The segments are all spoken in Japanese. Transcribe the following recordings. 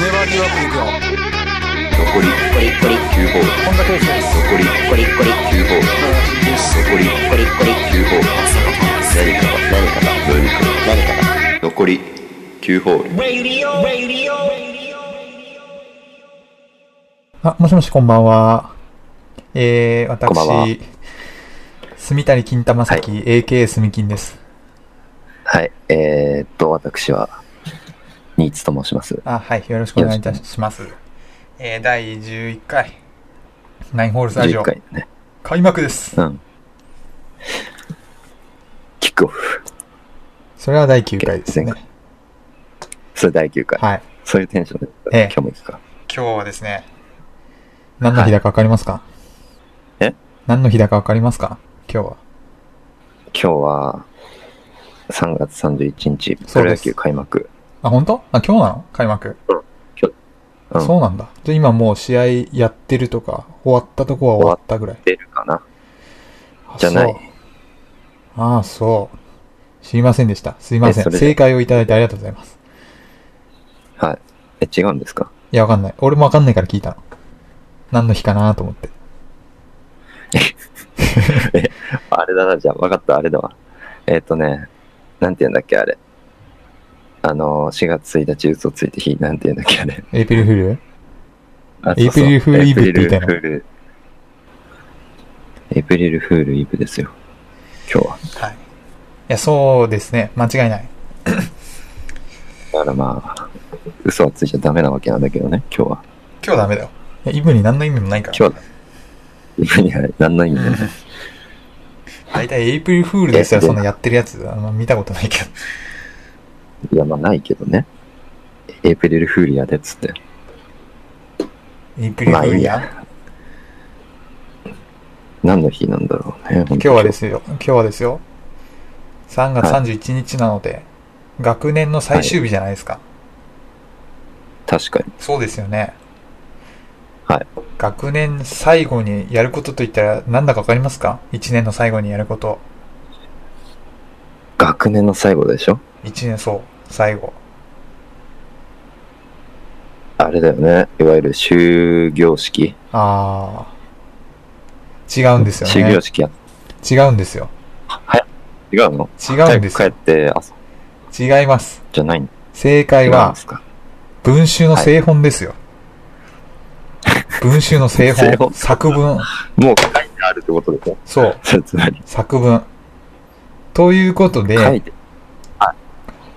粘りよくいくよ残り9ホールこんだけです残り9ホール残り9ホール何かが何かが何かが何かが残り9ホールあ、もしもしこんばんは。えー、こんばんは私、住谷金玉崎、AK 住金です。はい。えー、っと私はニーツと申します。あ、はい、よろしくお願いいたします。えー、第11回、ナインホールスタジ11オ、回ね。開幕です。うん。キックオフ。それは第9回ですね。前。それ第9回、はい。そういうテンションで、ええ。今日も行くか。今日はですね、何の日だかわかりますか、え？何の日だかわかりますか？今日は？今日は3月31日プロ野球開幕あ、本当？あ、今日なの？開幕？うんそうなんだ。じゃあ今もう試合やってるとか、終わったとこは終わったぐらい？出るかなあじゃないああ、そう。知りませんでした。すいません。正解をいただいてありがとうございます。はいえ違うんですか？いや、わかんない。俺もわかんないから聞いたの。何の日かなと思って。あれだな、じゃあ、分かった、あれだわ。えっ、とね、なんて言うんだっけ、あれ。あのー、4月1日嘘ついて日、なんて言うんだっけ、あれ。エイプリルフール？あエイプリルフールイブって言いたいのエイプリルフール。エイブですよ。今日は。はい。いや、そうですね。間違いない。だからまあ、嘘はついちゃダメなわけなんだけどね、今日は。今日ダメだよ。いや、イブに何の意味もないから。今日は、イブには何の意味もない。大体エイプリルフールですらえそんなやってるやつ、あんま見たことないけど。いや、まあないけどね。エイプリルフールやでっつって。エイプリルまあいいフールや。や。何の日なんだろうね。。今日はですすよ。今日はですよ。3月31日なので、学年の最終日じゃないですか。確かに。そうですよね。はい。学年最後にやることといったら何だかわかりますか ?1 年の最後にやること。学年の最後でしょ？1年そう、最後。あれだよね。いわゆる終業式。あー。違うんですよ終ね。業式や。違うんですよ。違うの？違うんです帰って。違います。じゃないの？正解は文集の製本ですよ。文集の製製本。本作文。もう書いてあるってことでしょ？そう。つまり。作文。ということで、書いて。今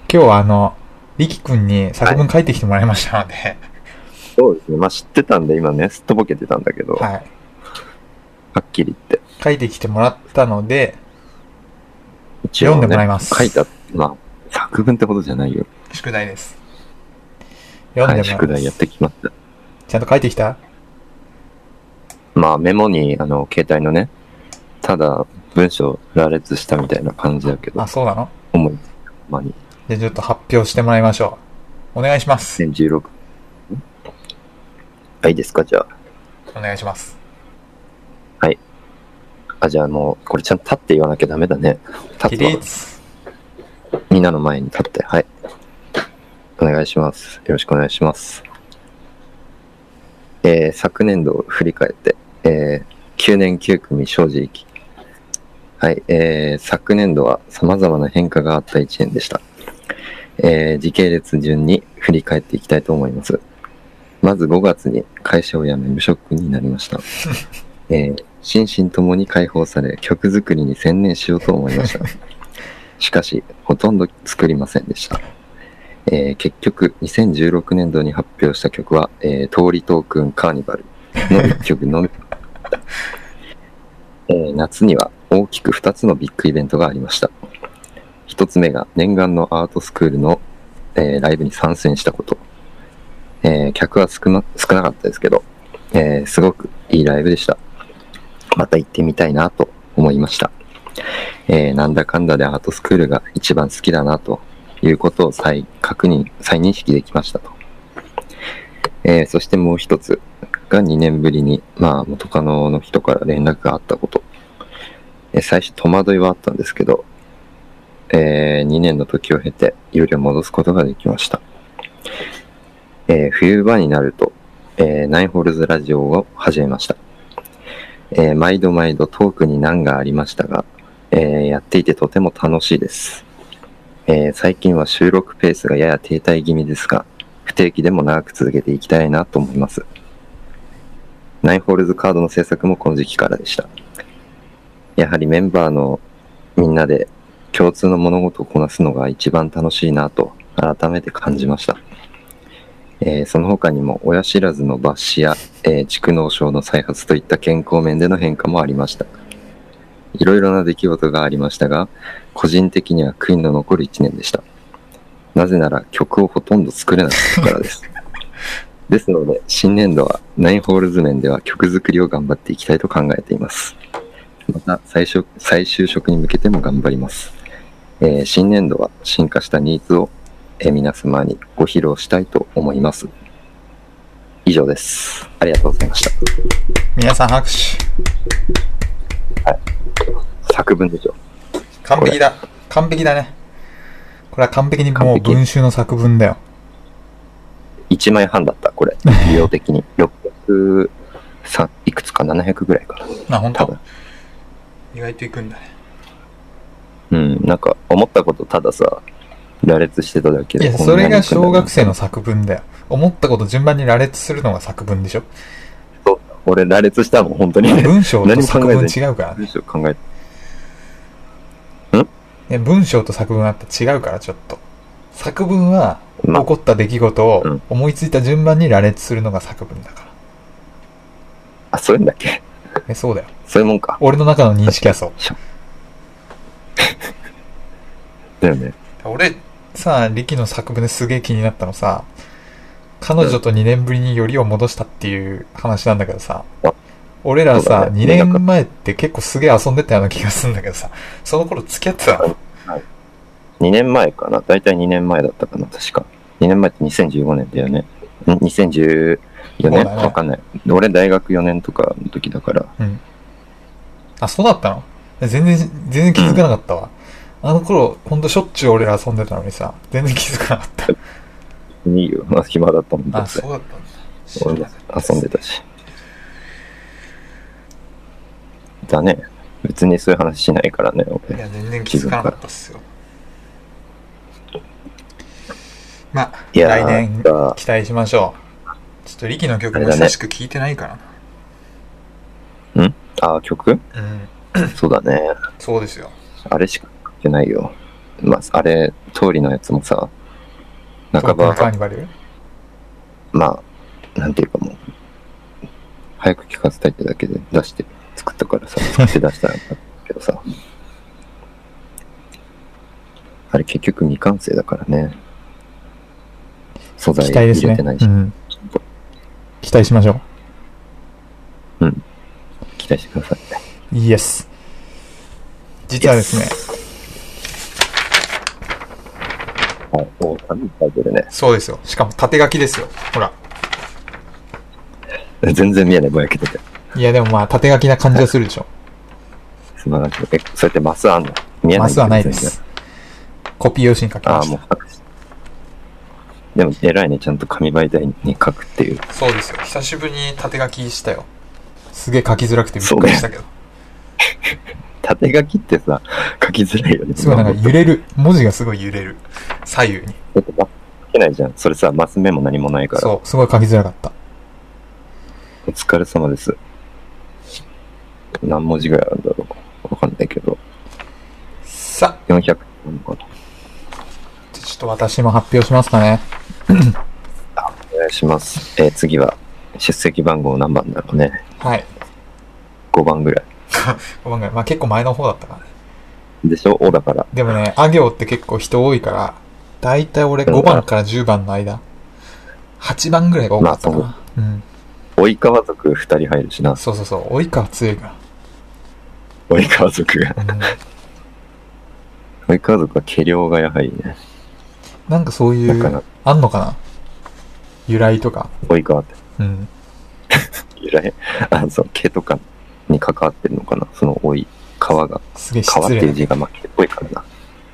日はあの、りきくんに作文書いてきてもらいましたので、そうですね。まあ知ってたんで、今ね、すっとぼけてたんだけど、ははい。っきり言って。書いてきてもらったので、一応ね読んでもらいます書いた、まあ、作文ってことじゃないよ。宿題です。読んはい、でもらいます。宿題やってきました。ちゃんと書いてきた？まあ、メモに、あの、携帯のね、ただ、文章羅列したみたいな感じだけどあ、、そうなの？思い、まに、じゃあちょっと発表してもらいましょう。お願いします。2016。あ、いいですか？じゃあ。お願いします。あ、じゃあもう、これちゃんと立って言わなきゃダメだね。起立つわ立。みんなの前に立って、はい。お願いします。よろしくお願いします。えー、昨年度を振り返って、えー、9年9組正直。はい、えー、昨年度は様々な変化があった1年でした。えー、時系列順に振り返っていきたいと思います。まず5月に会社を辞め無職になりました。えー、心身ともに解放され曲作りに専念しようと思いました。しかし、ほとんど作りませんでした。えー結局、2016年度に発表した曲は、えー、通りトークンカーニバルの1曲のみ。えー夏には大きく2つのビッグイベントがありました。1つ目が念願のアートスクールの、えーライブに参戦したこと。えー客は少な少なかったですけど、えーすごくいいライブでした。また行ってみたいなと思いました。えーなんだかんだでアートスクールが一番好きだなということを再確認、再認識できましたと。えーそしてもう一つが2年ぶりに、まあ、元カノの人から連絡があったこと。えー最初戸惑いはあったんですけど、え2年の時を経て、よりを戻すことができました。えー冬場になると、えーナインホールズラジオを始めました。えー毎度毎度トークに難がありましたが、えーやっていてとても楽しいです。えー最近は収録ペースがやや停滞気味ですが、不定期でも長く続けていきたいなと思います。ナインホールズカードの制作もこの時期からでした。やはりメンバーのみんなで共通の物事をこなすのが一番楽しいなと改めて感じました。えーその他にも親知らずの抜歯や、えー蓄膿症の再発といった健康面での変化もありました。いろいろな出来事がありましたが、個人的には悔いの残る一年でした。なぜなら曲をほとんど作れなかったからです。ですので、新年度はナインホールズ面では曲作りを頑張っていきたいと考えています。また最初、最終職に向けても頑張ります。えー新年度は進化したニーズを、えー皆様にご披露したいと思います。以上です。ありがとうございました。皆さん拍手。作文でしょ。完璧だ。完璧だね。これは完璧にもう文集の作文だよ。1枚半だった、これ。量的に。600、さいくつか？700ぐらいかな。あ、本当？意外といくんだね。うん、なんか思ったことたださ、羅列してただけで。いや、それが小学生の作文だよ。思ったこと順番に羅列するのが作文でしょ。そう俺羅列したもん、本当に。文章と 作文違うからね。文章考えて。いや文章と作文はやっぱ違うから、ちょっと。作文は、まあ起こった出来事をうん思いついた順番に羅列するのが作文だから。あ、そういうんだっけ？え、そうだよ。そういうもんか。俺の中の認識はそう。だよね。俺、さ、力の作文ですげえ気になったのさ、彼女と2年ぶりによりを戻したっていう話なんだけどさあ、俺らさ、ね2年前って結構すげえ遊んでたような気がするんだけどさ、その頃付き合ってたの？2年前かな。だいたい2年前だったかな、確か。2年前って2015年だよね。ん ?2014 年？そうだねわかんない。俺大学4年とかの時だから。うん。あ、そうだったの？全然、全然気づかなかったわ。あの頃、ほんとしょっちゅう俺ら遊んでたのにさ、全然気づかなかった。いいよ。まあ暇だったもんだあ、ってそう。だったんだ。俺も遊んでたし。だね。別にそういう話しないからね、い俺。や、全然気づかなかったっすよ。まあ、いやー来年期待しましょう。ちょっと力の曲も久しく聴いてないからな。あ、曲？うん。そうだね。そうですよ。あれしか書いてないよ。まあ、あれ、通りのやつもさ、半ば、まあ、なんていうかもう、早く聞かせたいってだけで出して、作ったからさ、作って出したんだけどさ、あれ結局未完成だからね。素材期待で。入れてないし、うん。期待しましょ期待してください。う。イエス。実はですね、はい、もう紙に書いてるね。そうですよ。しかも縦書きですよ。ほら。全然見えない、ぼやけてて。いや、でもまあ、縦書きな感じがするでしょ。素晴らしい。え、そうやってマスあんの？見えない？マスはないです。コピー用紙に書きああ、ました。もう書くし。でも偉いね、ちゃんと紙媒体に書くっていう。そうですよ。久しぶりに縦書きしたよ。すげえ書きづらくてびっくりしたけど。縦書きってさ、書きづらいよね。すごいなんか揺れる。文字がすごい揺れる。左右に。だってマス書けないじゃん。それさ、マス目も何もないから。そう、すごい書きづらかった。お疲れ様です。何文字ぐらいあるんだろう。わかんないけど。さ400なのかな。あ、ちょっと私も発表しますかね。お願いします。えー次は、出席番号何番だろうね。はい。5番ぐらい。5番ぐらい。まあ結構前の方だったからね。でしょ？おだから。でもね、あ行って結構人多いから、だいたい俺5番から10番の間。8番ぐらいが多かったかまな。うん。及川族2人入るしな。そうそうそう。及川強いか及川族が。及川族は毛量がやはりね。なんかそういうあんのかな？由来とか。及川って。うん。由来？あ、そう、毛とかに関わってるのかな？その老い、川が。すげえ川っ。ていう字が負けっぽいからな。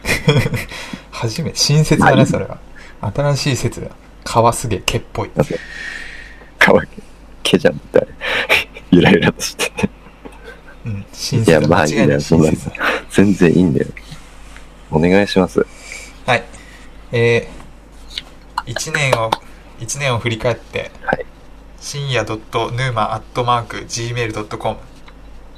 初め、新説だね、それは。新しい説だ。川すげえ毛っぽい。川毛、毛じゃんって。ゆらゆらとしてて。うん、新いや。まあいいんだよ、そんな。全然いいんだよ。お願いします。はい。えー、1年を、一年を振り返って、はい。深夜 .numa.gmail.com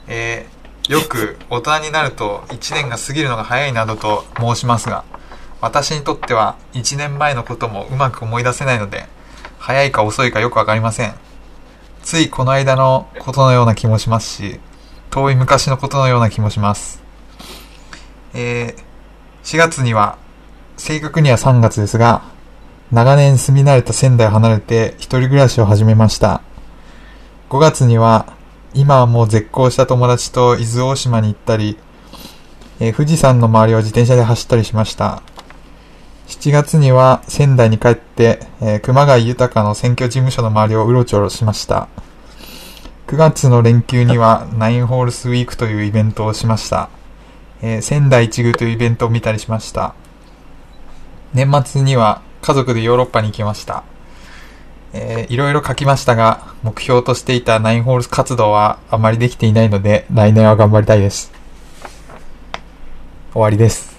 えー、よく大人になると1年が過ぎるのが早いなどと申しますが、私にとっては1年前のこともうまく思い出せないので、早いか遅いかよくわかりません。ついこの間のことのような気もしますし、遠い昔のことのような気もします。えー、4月には、正確には3月ですが、長年住み慣れた仙台を離れて一人暮らしを始めました。5月には、今はもう絶交した友達と伊豆大島に行ったり、えー富士山の周りを自転車で走ったりしました。7月には仙台に帰って、えー熊谷豊の選挙事務所の周りをうろちょろしました。9月の連休にはナインホールスウィークというイベントをしました。えー仙台一宮というイベントを見たりしました。年末には家族でヨーロッパに行きました。えーいろいろ書きましたが、目標としていたナインホールス活動はあまりできていないので、来年は頑張りたいです。終わりです。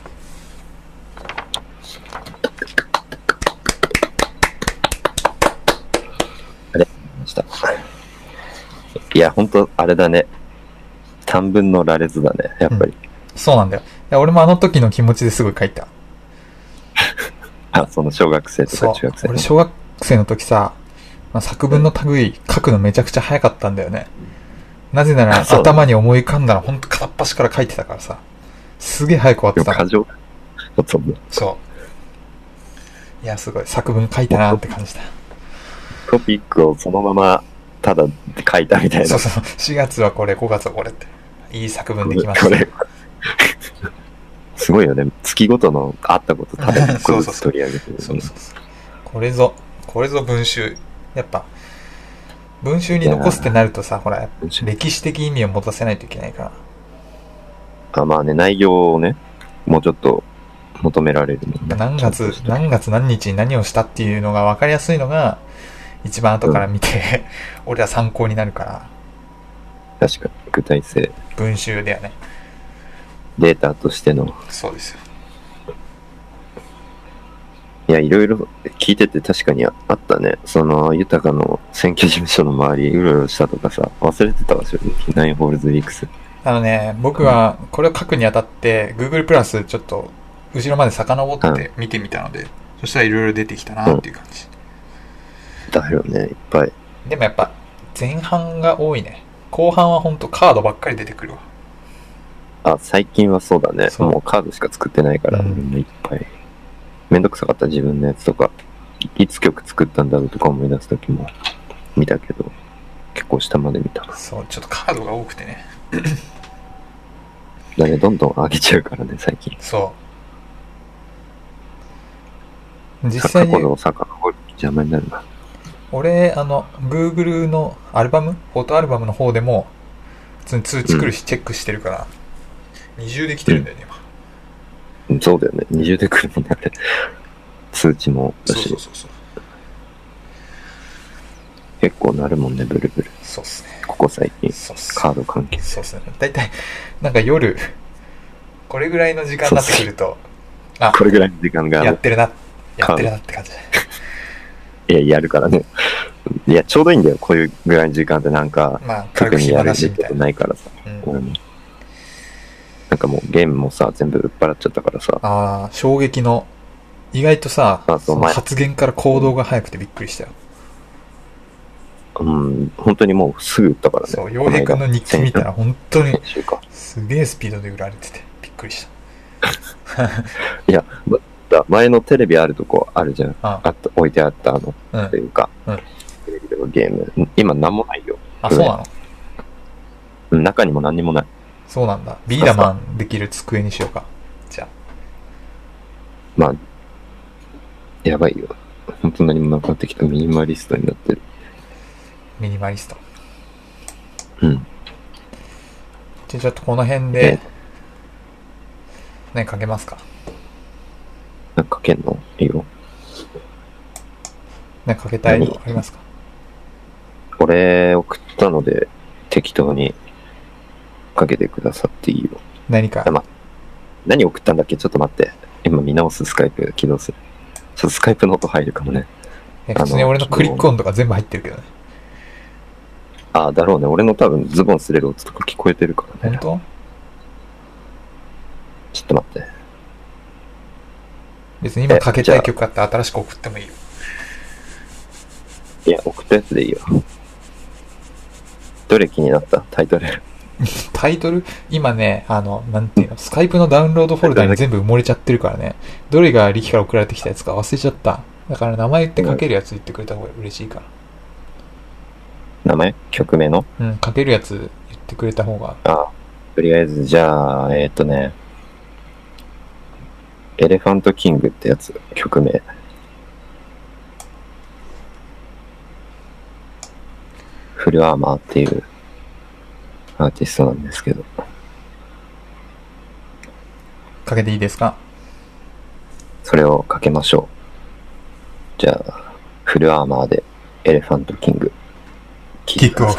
ました。いや、ほんと、あれだね。短文の羅列だね、やっぱり。そうなんだよ。いや俺もあの時の気持ちですごい書いた。あ、その小学生とか中学生。。俺小学生の時さ、まあ、作文の類書くのめちゃくちゃ早かったんだよね。なぜなら頭に思い浮かんだらほんと片っ端から書いてたからさ。すげえ早く終わってた過剰。そう。いや、すごい。作文書いたなって感じだ。トピックをそのまま、ただ書いたみたいな。そうそう。4月はこれ、5月はこれって。いい作文できました。これ。すごいよね。月ごとのあったことただ一個ずつ取り上げてる、そうそうそう。これぞ、これぞ文集。やっぱ、文集に残すってなるとさ、ほら、歴史的意味を持たせないといけないから。あまあね、内容をね、もうちょっと求められるね。何月何月何日に何をしたっていうのが分かりやすいのが、一番後から見て、俺は参考になるから、確かに、具体性、文集だよね。データとしての。そうですよ。いや、いろいろ聞いてて確かにあったね。その、豊かの選挙事務所の周り、うろうろしたとかさ、忘れてたわ、正直。ナインホールズウィークス。あのね、僕はこれを書くにあたって、Google プラスちょっと、後ろまで遡って見てみたので、そしたらいろいろ出てきたなっていう感じ。だよね、いっぱい。でもやっぱ、前半が多いね。後半はほんとカードばっかり出てくるわ。あ、最近はそうだね。そうもうカードしか作ってないから、うんいっぱい。めんどくさかった自分のやつとか、いいつ曲作ったんだろうとか思い出すときも見たけど、結構下まで見た。そう、ちょっとカードが多くてね。だね、どんどん上げちゃうからね、最近。そう。実過際に去、の遡る邪魔になるな。俺、あの、Google のアルバムフォトアルバムの方でも、普通に通知来るし、チェックしてるから、二重で来てるんだよね、今。うんそうだよね。二重で来るもんね、あれ。通知もだしそうそう、そうそう。結構なるもんね、ブルブル。そうっすね。ここ最近、そうっすカード関係。そうっすね。だいたい、なんか夜、これぐらいの時間になってくると、あ、これぐらいの時間が、やってるな、やってるなって感じ。いや、やるからね。いや、ちょうどいいんだよ、こういうぐらいの時間ってなんか、まあ、特にやることだしみたいな。ないからさ。う。なんかもうゲームもさ、全部売っ払っちゃったからさ。ああ、衝撃の、意外とさ、発言から行動が早くてびっくりしたよ。うん、本当にもうすぐ売ったからね。そう、洋平君の日記見たら本当に。すげえスピードで売られててびっくりした。いや、前のテレビあるとこあるじゃん。ああった、置いてあったあの、うんというか、うんテレビでのゲーム。今なんもないよ。あ、そうなの？うん中にも何にもない。そうなんだ。ビーダマンできる机にしようか。じゃあ。まあ、やばいよ。本当何もなくなってきたミニマリストになってる。ミニマリスト。うん。じゃあちょっとこの辺えで、何かけますか？なんかかけんの？いいよ。何かけたいのありますか？俺送ったので適当にかけてくださっていいよ。何か？あ。ま何送ったんだっけ？ちょっと待って。今見直すスカイプが起動する。ちょっとスカイプの音入るかもね。え普通に俺のクリック音とか全部入ってるけどね。ああ、だろうね。俺の多分ズボン擦れる音とか聞こえてるからね。本当？ちょっと待って。別に今かけたい曲あって新しく送ってもいいよ。いや、送ったやつでいいよ。どれ気になった？タイトル。タイトル？今ね、あの、なんていうの、スカイプのダウンロードフォルダに全部埋もれちゃってるからね。どれが力から送られてきたやつか忘れちゃった。だから名前言ってかけるやつ言ってくれた方が嬉しいから。名前？曲名の？うん、かけるやつ言ってくれた方が。ああ、とりあえず、じゃあ、えーっ、とね、エレファントキングってやつ、曲名。フルアーマーっていうアーティストなんですけど、かけていいですか？それをかけましょう。じゃあ、フルアーマーでエレファントキング。聞いてくだ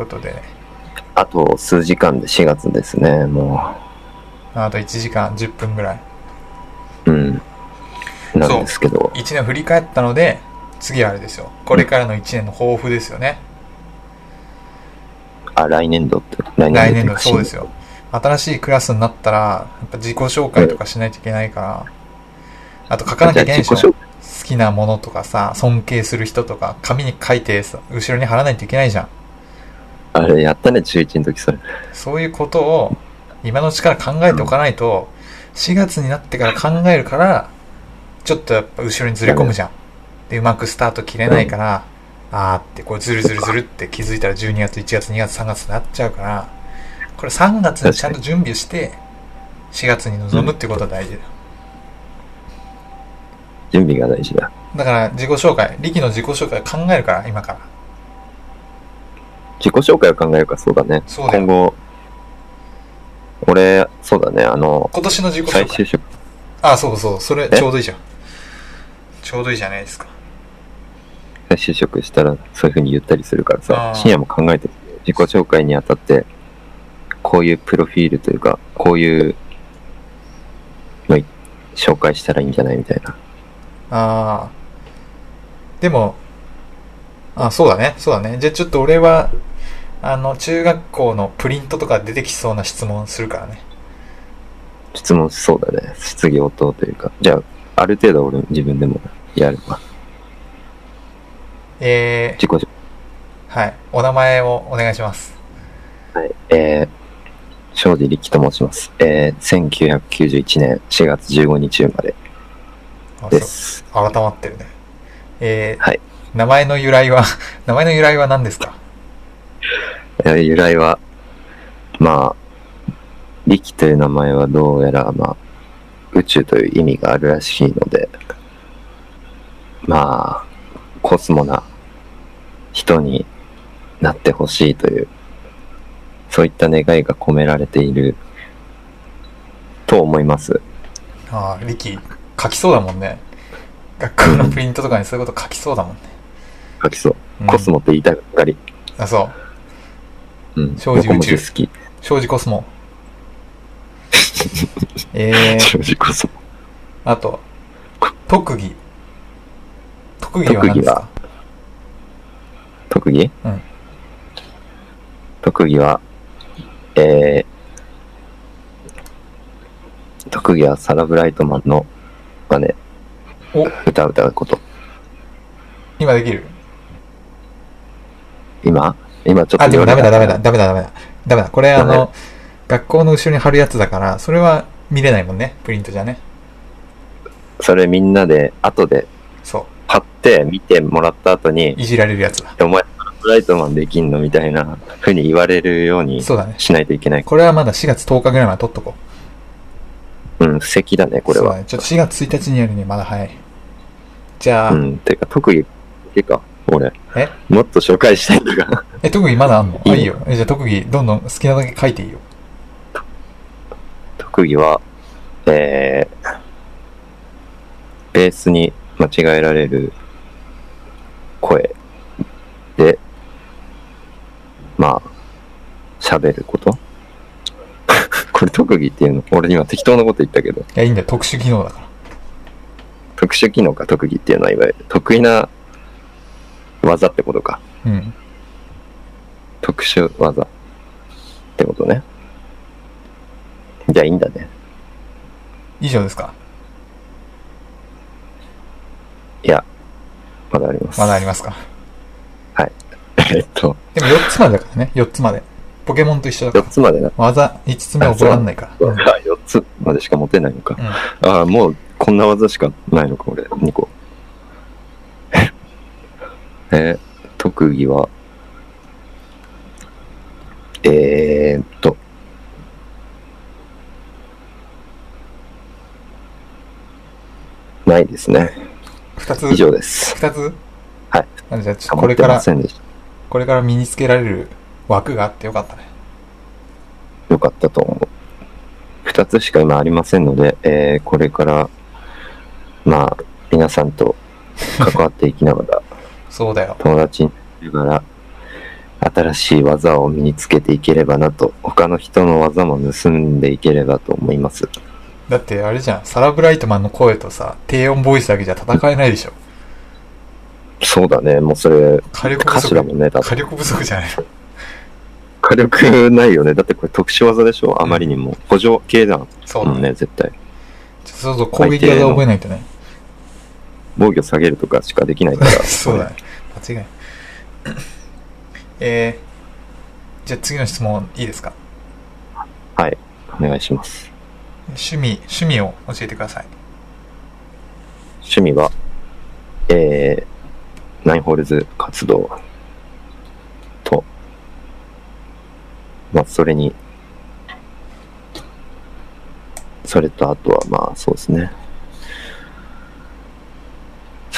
ことでね。あと数時間で4月ですね、もあと1時間10分ぐらい。う。うん。なんですけど、1年振り返ったので、次はあれですよ。これからの1年の抱負ですよね。あ、来年度って、来来年度、っていそうですよ。新しいクラスになったら、やっぱ自己紹介とかしないといけないから、あと書かなきゃいけないでしょ。好きなものとかさ、尊敬する人とか、紙に書いてさ、後ろに貼らないといけないじゃん。あれやったね、中1の時それ。そういうことを、今のうちから考えておかないと、4月になってから考えるから、ちょっとやっぱ後ろにずれ込むじゃん。で、うまくスタート切れないから、あーって、こうずるずるずるって気づいたら12月、1月、2月、3月になっちゃうから、これ3月にちゃんと準備して、4月に臨むってことが大事だよ。準備が大事だ。だから自己紹介、力の自己紹介考えるから、今から。自己紹介を考えるか、そうだね。そうだよ今後、俺、そうだね、あの、今年の自己紹介。再就職、あ、そうそう、それえ？ちょうどいいじゃん。ちょうどいいじゃないですか。再就職したらそういう風に言ったりするからさ深夜も考えて、自己紹介にあたって、こういうプロフィールというか、こういう紹介したらいいんじゃないみたいな。ああ。でも、あ、そうだね、そうだね。じゃあちょっと俺は、あの、中学校のプリントとか出てきそうな質問するからね。質問そうだね。質疑応答というか。じゃあ、ある程度俺自分でもやるわ。え自己紹ー、はい。お名前をお願いします。介。えー、庄司力と申します。えー、1991年4月15日生まれあです。改まってるね。えー、はい。名前の由来は、名前の由来は何ですか？えー由来は、まあ、力という名前はどうやら、まあ、宇宙という意味があるらしいので、まあ、コスモな人になってほしいという、そういった願いが込められていると思います。ああ、リキ、書きそうだもんね。学校のプリントとかにそういうこと書きそうだもんね。書きそう。うんコスモって言いたがり。あ、そう。うん。庄司宇宙好き。庄司コスモ。えー、庄司コスモ。あと、特技。特技は何ですか？特技？うん特技は、えー、特技はサラ・ブライトマンの真似、お、歌を歌うこと。今できる？今？今ちょっとあ、でもダメだダメだ、だ。ダメだダメだ。ダメだ。これあの、学校の後ろに貼るやつだから、それは見れないもんね、プリントじゃね。それみんなで、後でそ貼って見てもらった後にう。、いじられるやつだ。お前、サラ・イトマンできんのみたいな風に言われるようにそうだね。しないといけない。これはまだ4月10日ぐらいまで撮っとこう。うん、布石だね、これは。そうだね。ちょっと4月1日にやるにはまだ早い。じゃあ、うん、てか特技、てか、俺、え？もっと紹介したいんだが、え、特技まだあんの？いいあ、いいよ。え、じゃあ特技、どんどん好きなだけ書いていいよ。特技は、えー、ベースに間違えられる声で、まあ、喋ること？これ特技っていうの？俺今適当なこと言ったけど、いや、いいんだよ。特殊技能だから。特殊機能か特技っていうのはいわゆる。得意な技ってことか。うん。特殊技ってことね。じゃあいいんだね。以上ですか？いや、まだあります。まだありますか？えっと、でも4つまでだからね。4つまで。ポケモンと一緒だから4。つまでな。技5つ目覚えらんないから。うんあ、4つまでしか持てないのか。うん。ああ、もうこんな技しかないのか、俺、2個。えー特技は、えー、っと、ないですね。2つ？以上です。2つ？はい。あじゃこれから。これから身につけられる枠があってよかったね。よかったと思う。二つしか今ありませんので、えーこれから、まあ、皆さんと関わっていきながら、そうだよ。友達になりながら、新しい技を身につけていければなと、他の人の技も盗んでいければと思います。だってあれじゃん。サラ・ブライトマンの声とさ、低音ボイスだけじゃ戦えないでしょ。そうだね、もうそれ、火力不足。だもんね、多分。火力不足じゃないの。火力ないよね。だってこれ特殊技でしょあまりにも。補助系だそうだね。もんね、絶対。ちょそうそう、攻撃技覚えないとね。防御下げるとかしかできないから。そうだね。間違いない。えー、じゃあ次の質問いいですか？はい。お願いします。趣味、趣味を教えてください。趣味は、えー、ナインホールズ活動と、まあ、それに、それとあとはまあ、そうですね。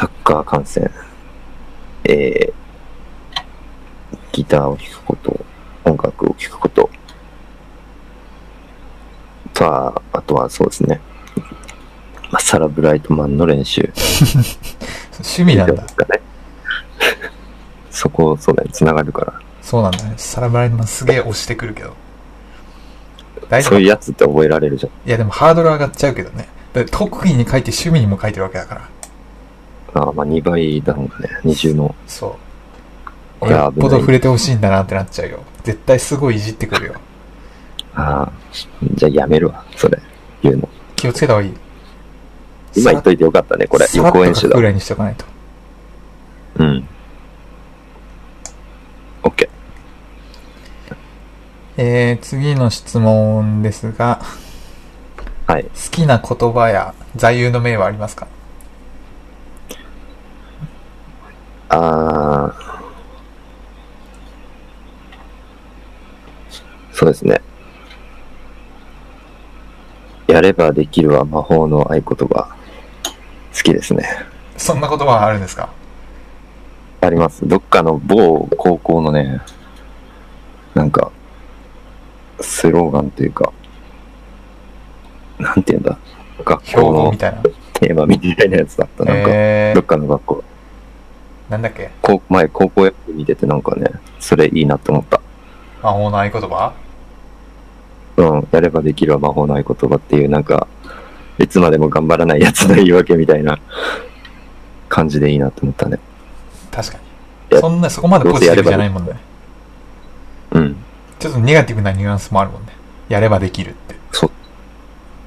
サッカー観戦、えー、ギターを弾くこと、音楽を聴くこと、とは、あとはそうですね。まあ、サラ・ブライトマンの練習。趣味なんだ。かね。そこ、そうだね、繋がるから。そうなんだね。サラブライトマンすげえ押してくるけど。大丈夫いそういうやつって覚えられるじゃん。やでもハードル上がっちゃうけどね。特技に書いて趣味にも書いてるわけだから。ああ、まあ2倍だもんね。二重の。そう。これよっぽど触れてほしいんだなってなっちゃうよ。絶対すごいいじってくるよ。ああ、じゃあやめるわ、それ。言うの。気をつけた方がいい。今言っといてよかったね、これ。予行演習だぐ。らいにしとかないと。うん。オッケえー、次の質問ですが、ー。はい。好きな言葉や座右の銘はありますかああ、そうですね。やればできるは魔法の合言葉。好きですね。そんな言葉はあるんですか？あります。どっかの某高校のね、なんか、スローガンというか、なんて言うんだ？学標校の語みたいな。テーマみたいなやつだった。なんか、えー、どっかの学校。なんだっけ？前、高校野球見ててなんかね、それいいなって思った。魔法の合言葉？うん、やればできるは魔法の合言葉っていう、なんか、いつまでも頑張らないやつの言い訳みたいな感じでいいなって思ったね。確かに。そんな、そこまでポジティブじゃないもんね。うん。ちょっとネガティブなニュアンスもあるもんね。やればできるって。そう。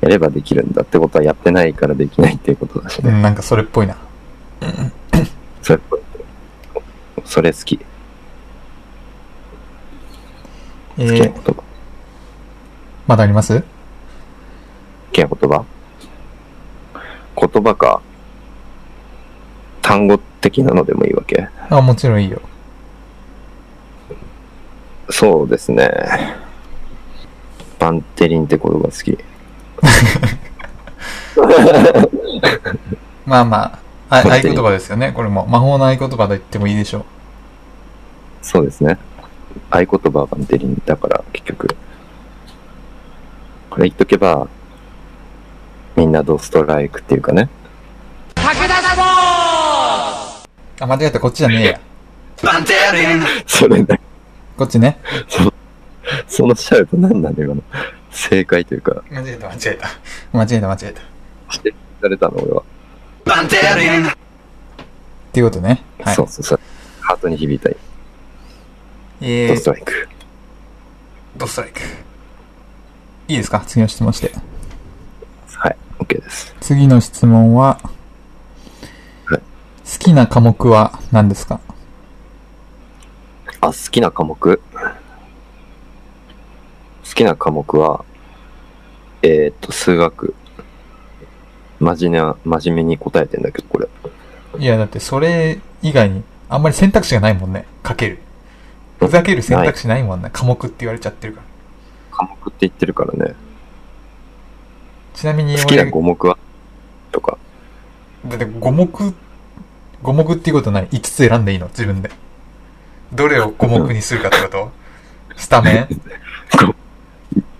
やればできるんだってことはやってないからできないっていうことだしね。うん、なんかそれっぽいな。それ、それ好き。え好きな言ー、葉。まだあります？好きな言葉？言葉か。単語的なのでもいいわけあ、もちろんいいよ。そうですね。バンテリンって言葉好き。まあまあ、あ合言葉ですよね。これも魔法の合言葉と言ってもいいでしょう。そうですね。合言葉はバンテリンだから、結局。これ言っとけば、みんなドストライクっていうかね。あ、間違えた。こっちじゃねえや。それだ。こっちね。そのシャウト何なの今の。正解というか、間違えた、間違えた。間違えた、間違えた。指摘されたの俺は。っていうことね。はい。そうそうそう。ハートに響いたい。えードスト、ライク。ドストライク。いいですか？次の質問して。はい。OK です。次の質問は、はい好きな科目は何ですか？あ、好きな科目？好きな科目は、えーっと、数学。真面目な、真面目に答えてんだけど、これ。いや、だってそれ以外に、あんまり選択肢がないもんね。かける。ふざける選択肢ないもんね。科目って言われちゃってるから。科目って言ってるからね。ちなみに好きな俺、語目は？とか。だって5目、5目っていうことない ?5 つ選んでいいの？自分で。どれを5目にするかってこと？スタメン？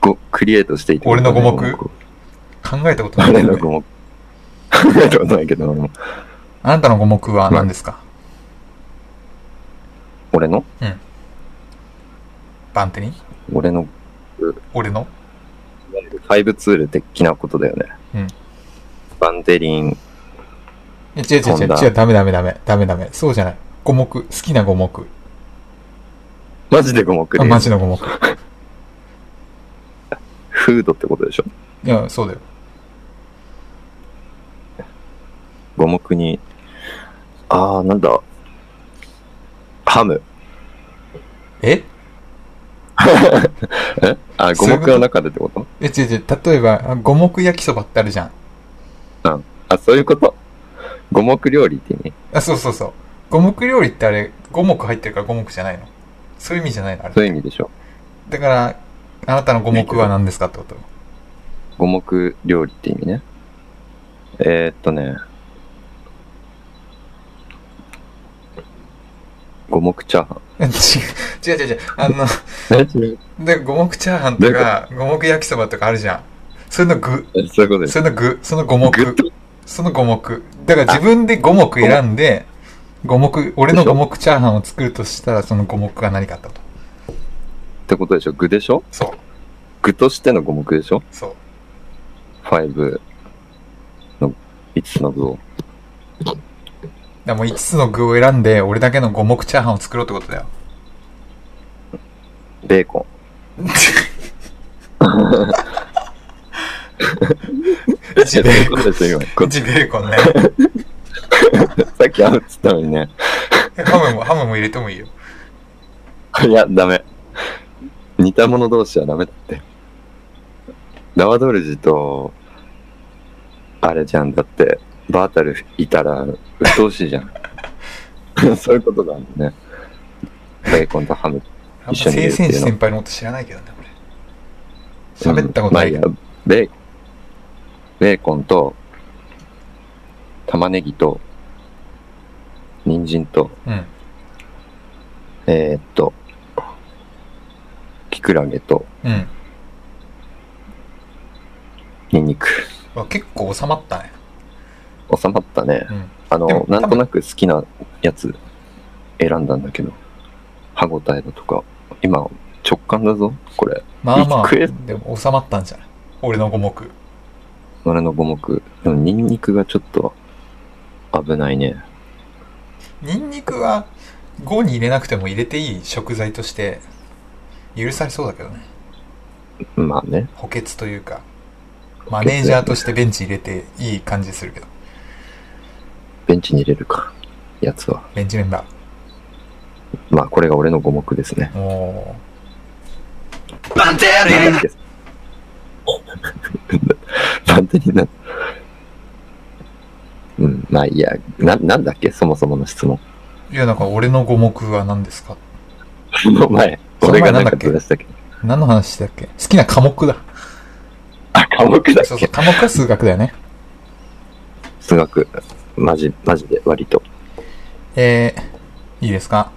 ご、クリエイトしていて。俺の語目？考えたことないけど、ね。俺の語目？考えたことないけど、俺もあなたの5目は何ですか？俺の？バンテリン俺の、俺の？ファイブツール的なことだよね。うん。バンテリン、いや違う違う違う、違う、ダメダメダメ、ダメダメ。そうじゃない。5目、好きな5目。マジで語目で。あマジの5目。フードってことでしょ？いや、そうだよ。語目に、あー、なんだ。ハム。え？え？あ、語そういうこと？目の中でってこと？え、違う違う、例えば、あ五目焼きそばってあるじゃん。あ、そういうこと？五目料理って意味？あ、そうそうそう。五目料理ってあれ、五目入ってるから五目じゃないの？そういう意味じゃないの？あれ。そういう意味でしょ。だから、あなたの五目は何ですかってこと？五目料理って意味ね。えー、っとね。五目チャーハン。違う違う違う違う。あの、で、五目チャーハンとか、五目焼きそばとかあるじゃん。それの具、えそういうことです。それの具、その五目。その五目。だから自分で五目選んで、五目、俺の五目チャーハンを作るとしたら、その五目が何かあったと。ってことでしょ？具でしょ？そう、具としての五目でしょ？そう。ファイブの5つの具を。だからもう5つの具を選んで、俺だけの五目チャーハンを作ろうってことだよ。ベーコン。1 ベーコン。ですよ、今。こ1ベーコンね。さっきハムっつったのにね。ハムも、ハムも入れてもいいよ。いや、ダメ。似た者同士はダメだって。ラワドルジと、あれじゃん、だって、バータルいたら、鬱陶しいじゃん。そういうことだもんね。ベーコンとハム。一緒に入れ聖戦士るっていうの先輩のこと知らないけどね、俺。喋ったことないけど。うんまあベーベーコンと、玉ねぎと、人参と、うん。えーっと、キクラゲと、うん。ニンニク。あ結構収まったね。収まったね。うん。あの、なんとなく好きなやつ選んだんだけど、歯応えだとか、今、直感だぞ、これ。まあまあ、でも収まったんじゃない？俺の五目。俺の五目。でも、ニンニクがちょっと、危ないね。ニンニクは5に入れなくても入れていい食材として許されそうだけどね。まあね。補欠というか、マネージャーとしてベンチ入れていい感じするけど。ベンチに入れるか。やつは。ベンチメンバまあ、これが俺の五目ですね。ー。おなんだっけなんでにな。うん、まあいいや。な、なんだっけ？そもそもの質問。ー。いや、なんか俺の五目は何ですか？その前、俺がなんかなんだっけ？何の話してたっけ？好きな科目だ。あ、科目だっそうそう、け科目は数学だよね。数学。マジ、マジで割と。えー、いいですか？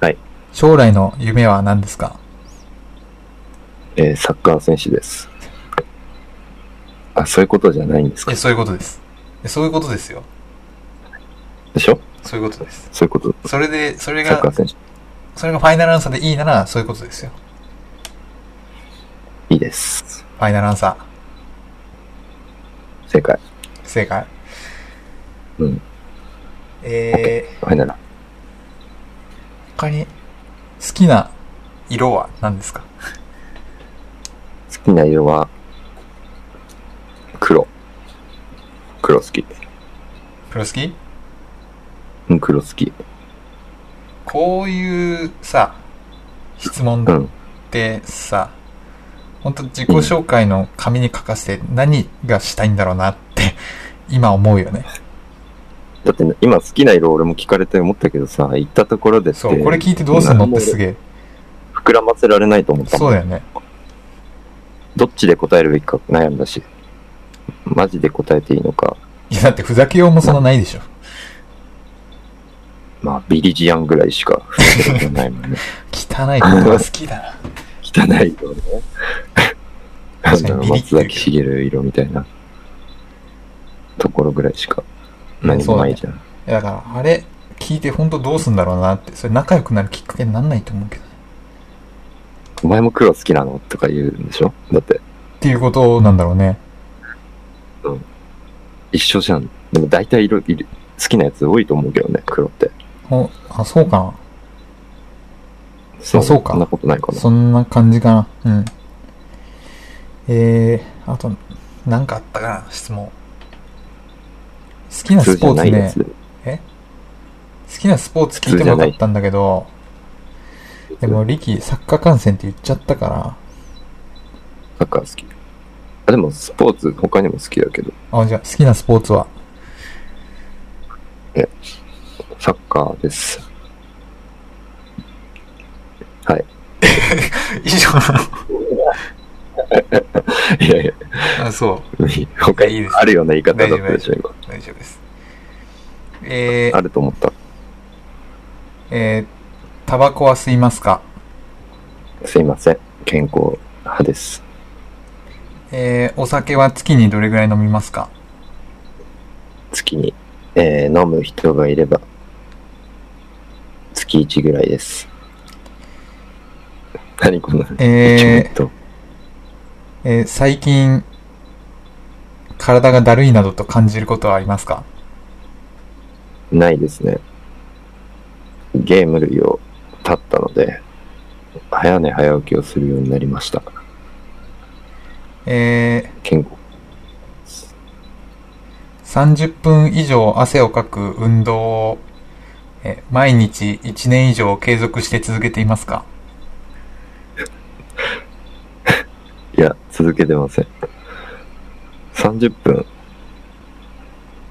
はい。将来の夢は何ですか？えーサッカー選手です。あ、そういうことじゃないんですか？え、そういうことです。えそういうことですよ。でしょ？そういうことです。そういうこと。それで、それがサッカー、選手。それがファイナルアンサーでいいなら、そういうことですよ。いいです。ファイナルアンサ正解。ー。正解。うん。えファイナル。ー、他に、好きな色は何ですか？好きな色は、黒。黒好き。黒好き？うん、黒好き。こういうさ、質問うん。ってさ、本当自己紹介の紙に書かせて何がしたいんだろうなって、今思うよね。だってね、今好きな色俺も聞かれて思ったけどさ、言ったところでそう、これ聞いてどうすんのってすげえ。膨らませられないと思ったそうだよね。どっちで答えるべきか悩んだし。マジで答えていいのか。いや、だってふざけようもそんなないでしょ。まあ、ビリジアンぐらいしか触れたことないもんね。汚いことが好きだな。汚い色ね。松崎しげる色みたいなところぐらいしか何もないじゃん。いや、だから、あれ、聞いて本当どうすんだろうなって、それ仲良くなるきっかけになんないと思うけどね。お前も黒好きなの？とか言うんでしょ？だって、っていうことなんだろうね。一緒じゃん。でも大体色、色好きなやつ多いと思うけどね、黒って。ほあ、そうかな。そそうかそんなことないかな。そんな感じかな。うん。えー、あと、なんかあったかな、質問。好きなスポーツねないやつ。。好きなスポーツ聞いてもよかったんだけど、でも、リキ、サッカー観戦って言っちゃったから、サッカー好き。あ、でもスポーツ他にも好きだけど、あ、じゃあ、好きなスポーツは、サッカーです。はい。以上 いやいや。あ、そう。他にあるような言い方だったでしょ、今。大丈夫です。えー、あると思った。えー、タバコは吸いますか？すいません。健康派です。えー、お酒は月にどれぐらい飲みますか？月に、えー飲む人がいれば、月1ぐらいです。何この、えーえー最近、体がだるいなどと感じることはありますか？ないですね。ゲーム類を立ったので、早寝早起きをするようになりました。え健康。ー、30分以上汗をかく運動を、えー毎日1年以上継続して続けていますか？いや、続けてません。30分。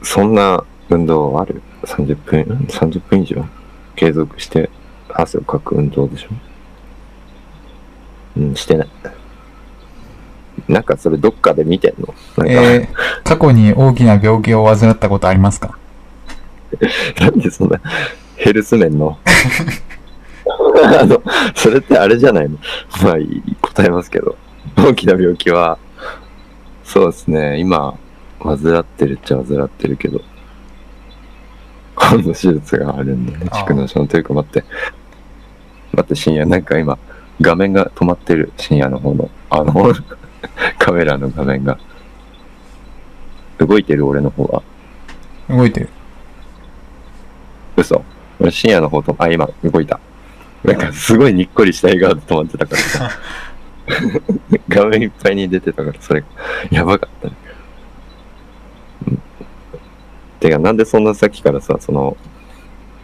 そんな運動ある ?30 分、30分以上？継続して汗をかく運動でしょ？うん、してない。なんかそれどっかで見てんの？なんか、えー、過去に大きな病気を患ったことありますか？なんでそんなヘルス面の？あの、それってあれじゃないの？まあ、いい答えますけど。大きな病気は、そうですね、今、患ってるっちゃ患ってるけど、今度手術があるんでね、蓄膿症のというか待って、待って、深夜、なんか今、画面が止まってる、深夜の方の、あの、カメラの画面が。動いてる俺の方は。動いてる。嘘。俺深夜の方と、あ、今動いた。なんかすごいにっこりした笑顔で止まってたからさ。画面いっぱいに出てたから、それ、やばかったね。うんてか、なんでそんなさっきからさ、その、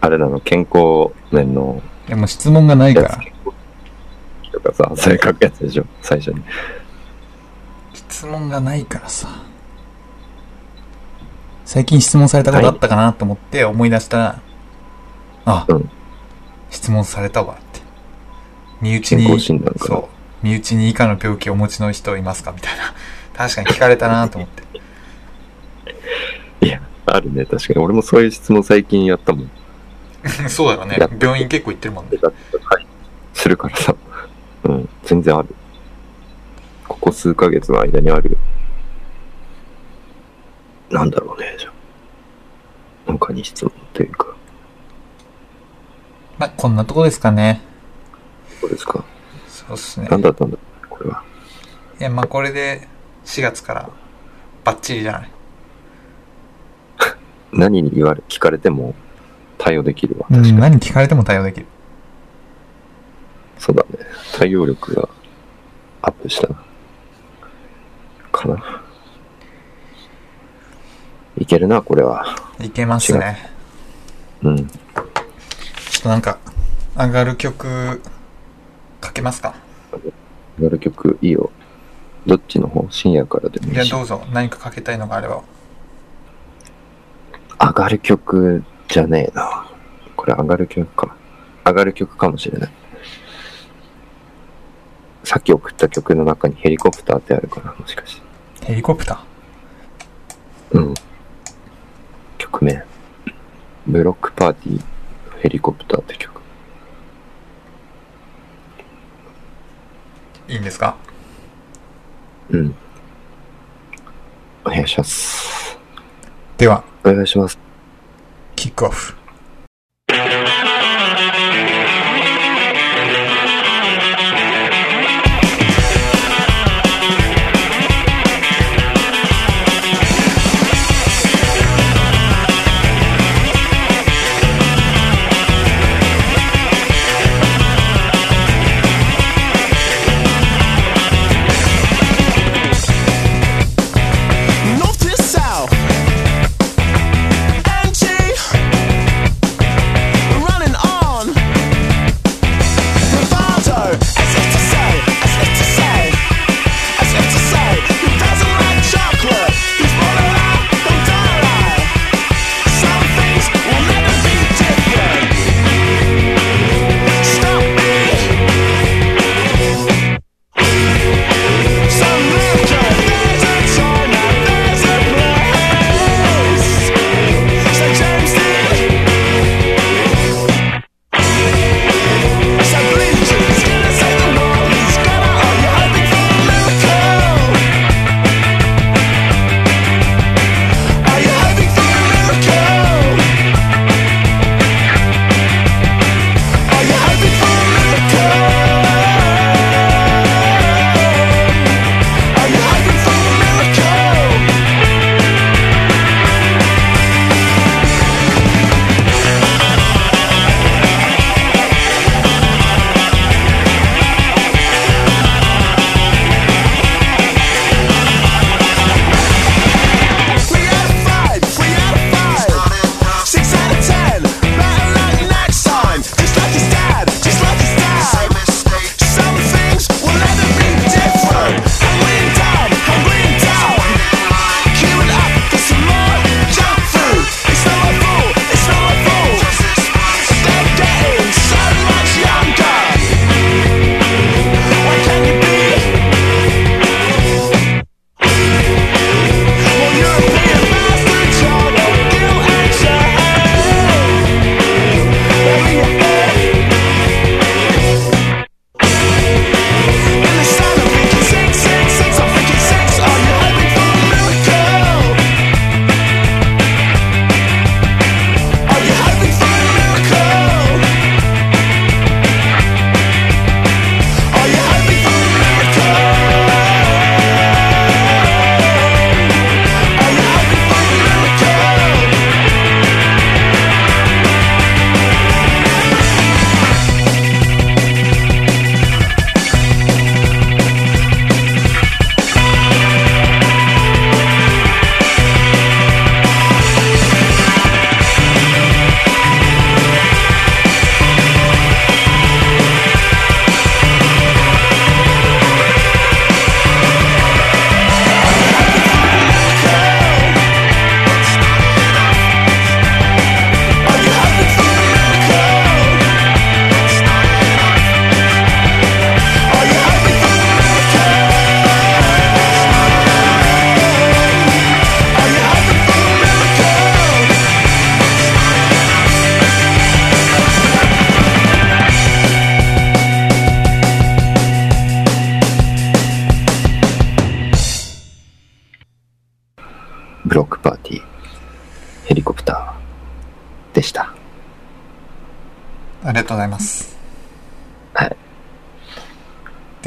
あれなの、健康面のでも質問がないから。とかさ、それ書くやつでしょ、最初に。質問がないからさ。最近質問されたことあったかなと思って思い出したら、あ、うん質問されたわって。身内健に、そう。身内に以下の病気をお持ちの人いますか？みたいな。確かに聞かれたなと思って。いや、あるね、確かに。俺もそういう質問最近やったもん。そうだろうね。病院結構行ってるもんね。はい。するからさ。うん、全然ある。ここ数ヶ月の間にある。なんだろうね、じゃあ。他に質問というか、まあ、こんなとこですかね。どうですかそうっすね。何だったんだこれは。いや、まあ、これで4月からバッチリじゃない？何に言われ、聞かれても対応できるわ。うん、確かに。何聞かれても対応できる。そうだね。対応力がアップしたな。かな。いけるな、これは。いけますね。うん。ちょっとなんか、上がる曲、かけますか？やる曲いいよ。どっちの方？深夜からでもいじゃあいし。どうぞ、何かかけたいのがあれば。上がる曲じゃねえな。これ上がる曲か。上がる曲かもしれない。さっき送った曲の中にヘリコプターってあるかな、もしかして。ヘリコプタうん。曲名。ブロックパーティーヘリコプターって曲。いいんですか？うん。お願いします。では、お願いします。キックオフ。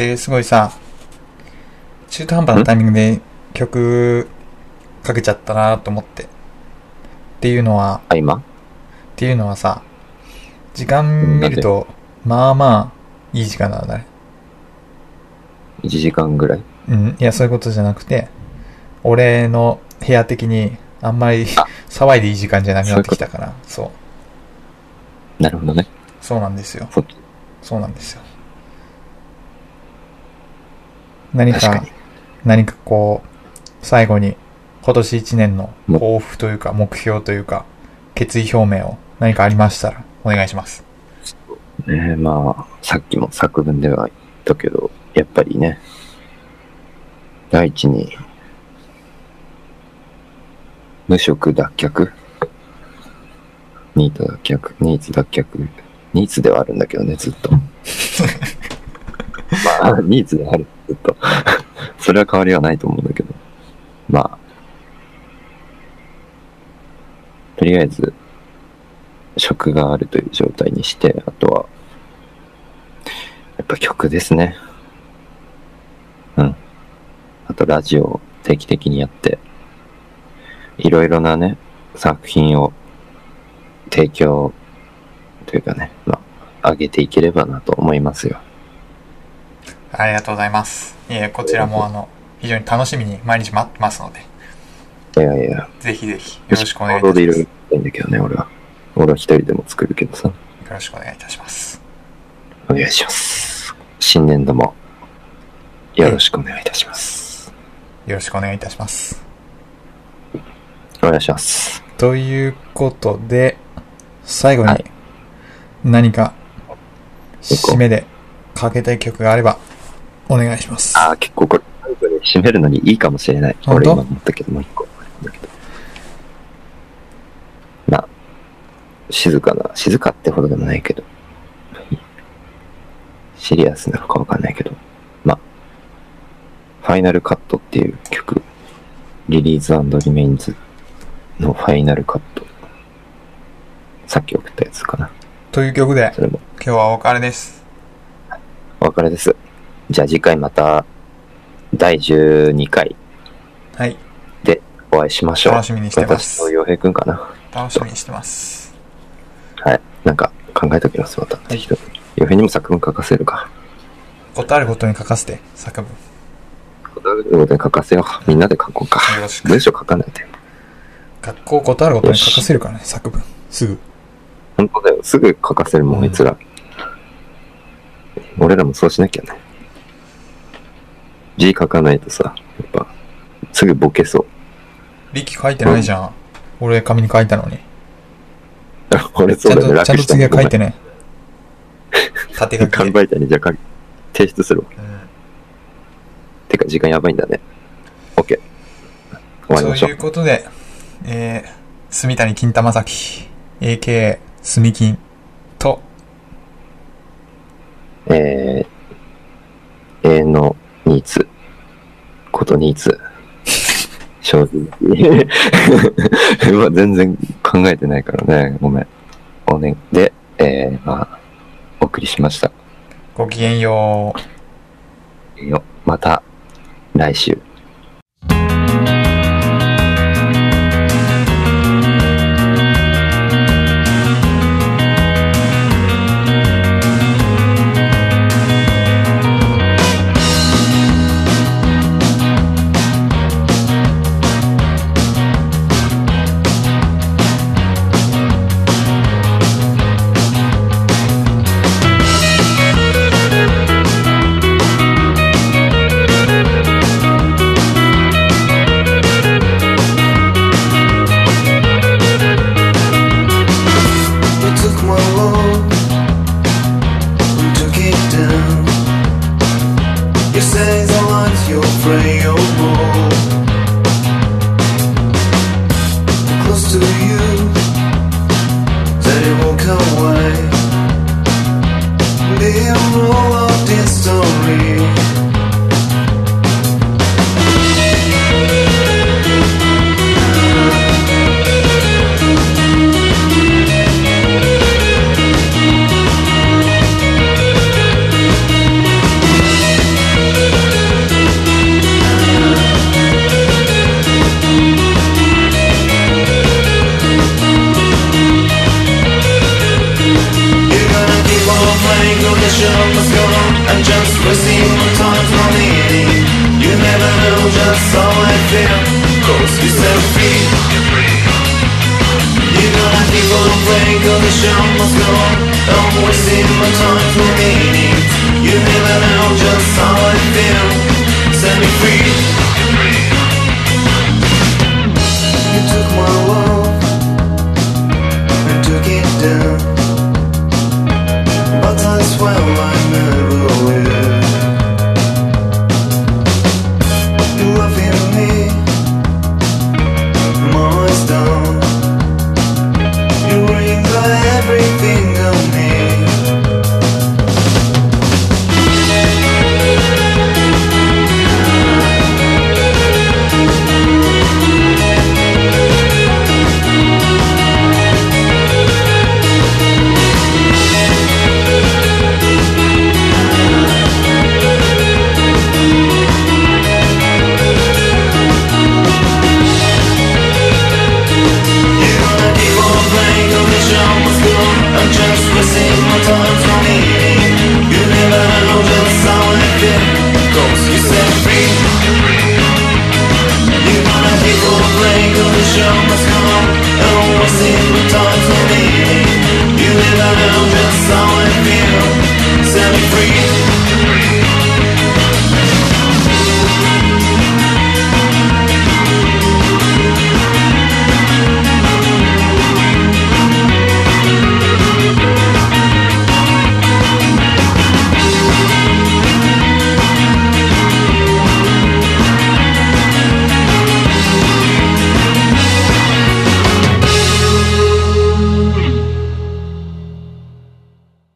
で、すごいさ、中途半端なタイミングで曲かけちゃったなと思って。っていうのは、あ、今？っていうのはさ、時間見ると、まあまあ、いい時間なんだね。?1 時間ぐらい？うん、いや、そういうことじゃなくて、俺の部屋的に、あんまりあ騒いでいい時間じゃなくなってきたから、そう。なるほどね。そうなんですよ。そうなんですよ。何か、確かに。何かこう、最後に、今年一年の抱負というか、目標というか、決意表明を何かありましたら、お願いします。ねまあ、さっきも作文では言ったけど、やっぱりね、第一に、無職脱却？ニート脱却？ニーツ脱却？ニーツではあるんだけどね、ずっと。まあ、ニーツである、っと。それは変わりはないと思うんだけど。まあ、とりあえず、職があるという状態にして、あとは、やっぱ曲ですね。うん。あとラジオを定期的にやって、いろいろなね、作品を提供というかね、まあ、上げていければなと思いますよ。ありがとうございます。いえ、こちらもあの、非常に楽しみに毎日待ってますので、いやいや、ぜひぜひ、よろしくお願いします。よるいいんだけどね、俺は。俺は一人でも作るけどさ。ろしくお願いいたします。お願いします。新年度も、よろしくお願いいたします。よろしくお願いいたします。お願いします。ということで、最後にはい何か締めでかけたい曲があればお願いします。ああ、結構これ、締めるのにいいかもしれない。俺今思ったけど、もう一個。まあ、静かな、静かってほどでもないけど、シリアスなのかわかんないけど、まあ、ファイナルカットっていう曲、リリーズリメインズのファイナルカット。さっき送ったやつかな。という曲でそれも今日はお別れです。お別れです。じゃあ次回また、第12回はい。でお会いしましょう。楽しみにしてます私と洋平くんかな。楽しみにしてます。はい。なんか考えときます、また。適当に。洋平にも作文書かせるか。ことあるごとに書かせて、作文。答えることに書かせよう。みんなで書こうかよろし。く文章書かないで。学校ことあるごとに書かせるからね、作文。すぐ。本当だよ。すぐ書かせるもん、うんあいつら。俺らもそうしなきゃね。字書かないとさ、やっぱ、すぐボケそう。リキ書いてないじゃん。俺紙に書いたのに。俺ちそうだね、ゃんと、ちゃんと楽した次は書いてね。縦書き看で。板板にじゃあ書き提出するわ。うんてか、時間やばいんだね。OK。終わりましょうそういう。ことで、えー、住谷金玉崎、AKA、住金と、えー、永遠のニーツ、ことニーツ、正直。うわ、全然考えてないからね。ごめん。おね、で、えー、まあ、お送りしました。ごきげんよう。よ、また、来週。